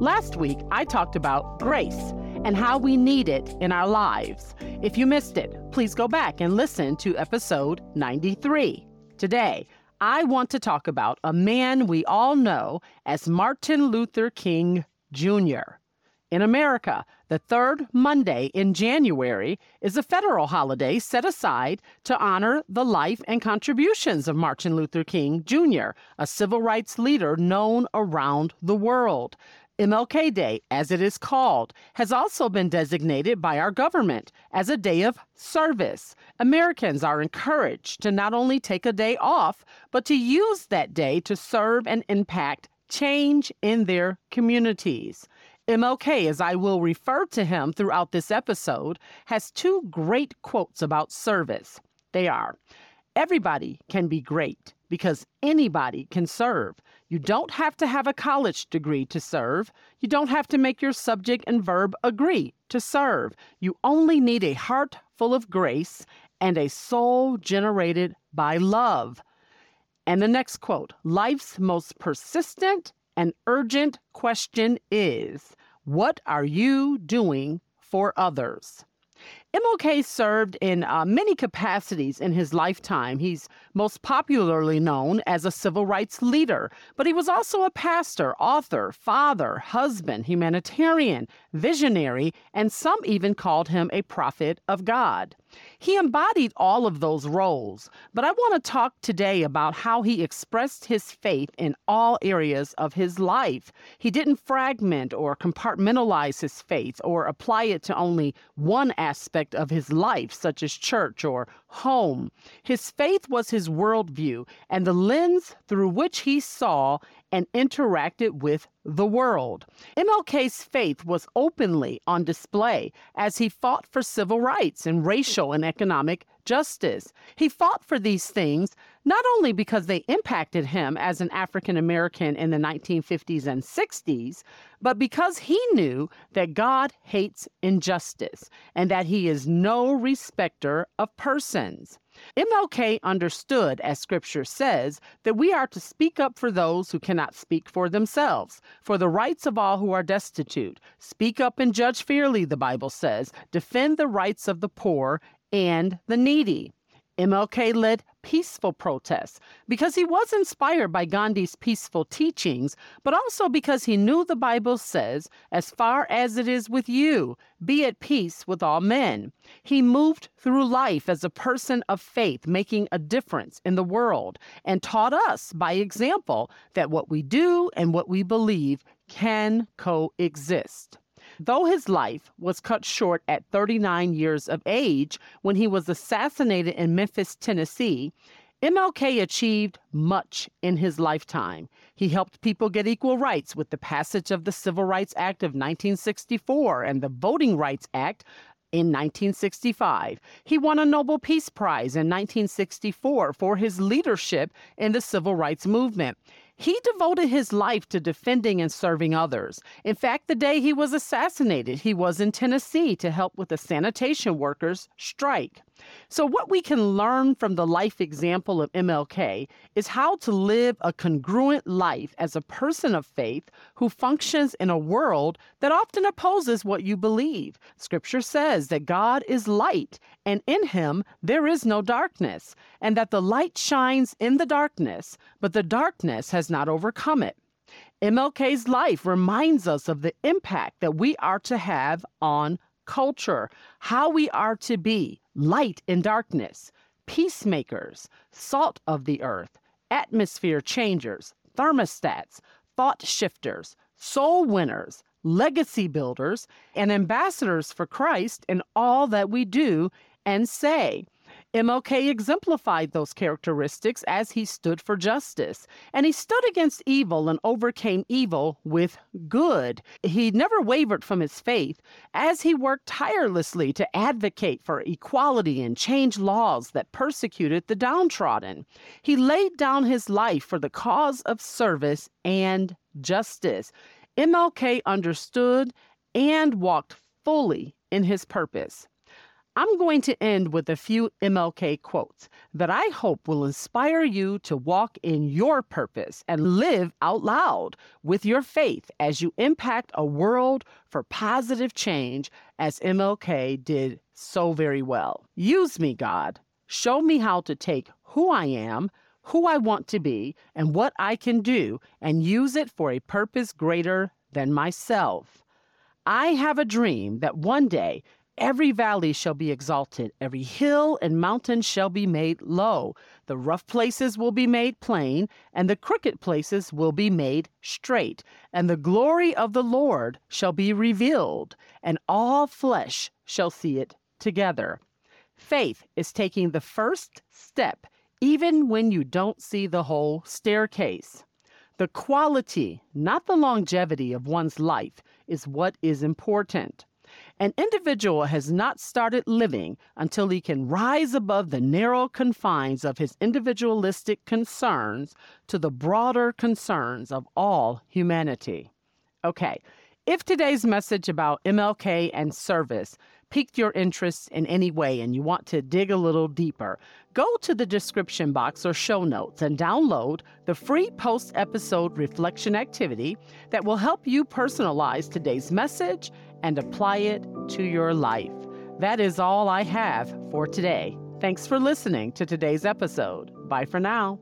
Last week, I talked about grace and how we need it in our lives. If you missed it, please go back and listen to episode 93. Today, I want to talk about a man we all know as Martin Luther King Jr. In America, the third Monday in January is a federal holiday set aside to honor the life and contributions of Martin Luther King Jr., a civil rights leader known around the world. MLK Day, as it is called, has also been designated by our government as a day of service. Americans are encouraged to not only take a day off, but to use that day to serve and impact change in their communities. MLK, as I will refer to him throughout this episode, has two great quotes about service. They are Everybody can be great because anybody can serve. You don't have to have a college degree to serve. You don't have to make your subject and verb agree to serve. You only need a heart full of grace and a soul generated by love. And the next quote Life's most persistent and urgent question is What are you doing for others? MLK served in uh, many capacities in his lifetime. He's most popularly known as a civil rights leader, but he was also a pastor, author, father, husband, humanitarian, visionary, and some even called him a prophet of God. He embodied all of those roles, but I want to talk today about how he expressed his faith in all areas of his life. He didn't fragment or compartmentalize his faith or apply it to only one aspect of his life, such as church or home. His faith was his worldview and the lens through which he saw and interacted with the world. MLK's faith was openly on display as he fought for civil rights and racial and economic justice. He fought for these things not only because they impacted him as an African American in the 1950s and 60s, but because he knew that God hates injustice and that he is no respecter of persons. MLK understood, as scripture says, that we are to speak up for those who cannot speak for themselves, for the rights of all who are destitute. Speak up and judge fairly, the Bible says. Defend the rights of the poor and the needy. MLK led peaceful protests because he was inspired by Gandhi's peaceful teachings, but also because he knew the Bible says, As far as it is with you, be at peace with all men. He moved through life as a person of faith, making a difference in the world, and taught us by example that what we do and what we believe can coexist. Though his life was cut short at 39 years of age when he was assassinated in Memphis, Tennessee, MLK achieved much in his lifetime. He helped people get equal rights with the passage of the Civil Rights Act of 1964 and the Voting Rights Act in 1965. He won a Nobel Peace Prize in 1964 for his leadership in the civil rights movement. He devoted his life to defending and serving others. In fact, the day he was assassinated, he was in Tennessee to help with the sanitation workers' strike. So, what we can learn from the life example of MLK is how to live a congruent life as a person of faith who functions in a world that often opposes what you believe. Scripture says that God is light, and in him there is no darkness, and that the light shines in the darkness, but the darkness has not overcome it. MLK's life reminds us of the impact that we are to have on culture, how we are to be light in darkness, peacemakers, salt of the earth, atmosphere changers, thermostats, thought shifters, soul winners, legacy builders, and ambassadors for Christ in all that we do and say. MLK exemplified those characteristics as he stood for justice, and he stood against evil and overcame evil with good. He never wavered from his faith as he worked tirelessly to advocate for equality and change laws that persecuted the downtrodden. He laid down his life for the cause of service and justice. MLK understood and walked fully in his purpose. I'm going to end with a few MLK quotes that I hope will inspire you to walk in your purpose and live out loud with your faith as you impact a world for positive change as MLK did so very well. Use me, God. Show me how to take who I am, who I want to be, and what I can do, and use it for a purpose greater than myself. I have a dream that one day Every valley shall be exalted, every hill and mountain shall be made low. The rough places will be made plain, and the crooked places will be made straight. And the glory of the Lord shall be revealed, and all flesh shall see it together. Faith is taking the first step, even when you don't see the whole staircase. The quality, not the longevity of one's life, is what is important. An individual has not started living until he can rise above the narrow confines of his individualistic concerns to the broader concerns of all humanity. Okay, if today's message about MLK and service piqued your interest in any way and you want to dig a little deeper, go to the description box or show notes and download the free post episode reflection activity that will help you personalize today's message and apply it to your life. That is all I have for today. Thanks for listening to today's episode. Bye for now.